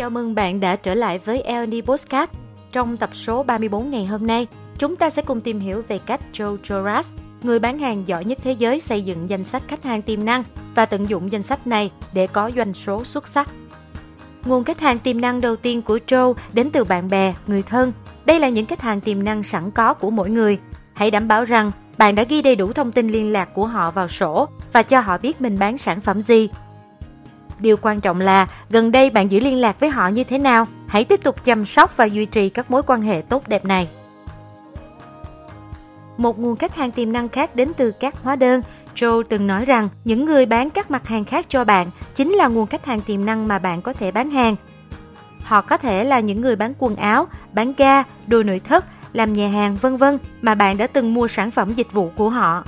Chào mừng bạn đã trở lại với Elni Postcard. Trong tập số 34 ngày hôm nay, chúng ta sẽ cùng tìm hiểu về cách Joe Joras, người bán hàng giỏi nhất thế giới xây dựng danh sách khách hàng tiềm năng và tận dụng danh sách này để có doanh số xuất sắc. Nguồn khách hàng tiềm năng đầu tiên của Joe đến từ bạn bè, người thân. Đây là những khách hàng tiềm năng sẵn có của mỗi người. Hãy đảm bảo rằng bạn đã ghi đầy đủ thông tin liên lạc của họ vào sổ và cho họ biết mình bán sản phẩm gì. Điều quan trọng là gần đây bạn giữ liên lạc với họ như thế nào. Hãy tiếp tục chăm sóc và duy trì các mối quan hệ tốt đẹp này. Một nguồn khách hàng tiềm năng khác đến từ các hóa đơn. Joe từng nói rằng những người bán các mặt hàng khác cho bạn chính là nguồn khách hàng tiềm năng mà bạn có thể bán hàng. Họ có thể là những người bán quần áo, bán ga, đồ nội thất, làm nhà hàng vân vân mà bạn đã từng mua sản phẩm dịch vụ của họ.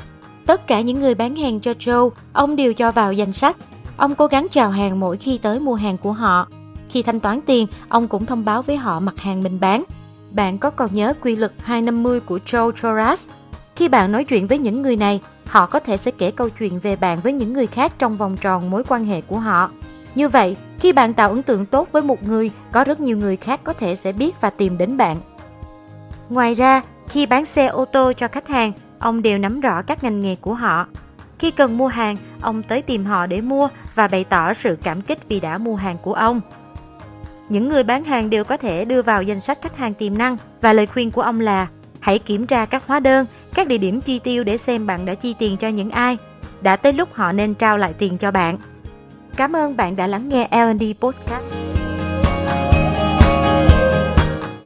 Tất cả những người bán hàng cho Joe, ông đều cho vào danh sách. Ông cố gắng chào hàng mỗi khi tới mua hàng của họ. Khi thanh toán tiền, ông cũng thông báo với họ mặt hàng mình bán. Bạn có còn nhớ quy luật 250 của Joe Torres? Khi bạn nói chuyện với những người này, họ có thể sẽ kể câu chuyện về bạn với những người khác trong vòng tròn mối quan hệ của họ. Như vậy, khi bạn tạo ấn tượng tốt với một người, có rất nhiều người khác có thể sẽ biết và tìm đến bạn. Ngoài ra, khi bán xe ô tô cho khách hàng, ông đều nắm rõ các ngành nghề của họ. Khi cần mua hàng, ông tới tìm họ để mua và bày tỏ sự cảm kích vì đã mua hàng của ông. Những người bán hàng đều có thể đưa vào danh sách khách hàng tiềm năng và lời khuyên của ông là hãy kiểm tra các hóa đơn, các địa điểm chi tiêu để xem bạn đã chi tiền cho những ai. Đã tới lúc họ nên trao lại tiền cho bạn. Cảm ơn bạn đã lắng nghe L&D Podcast.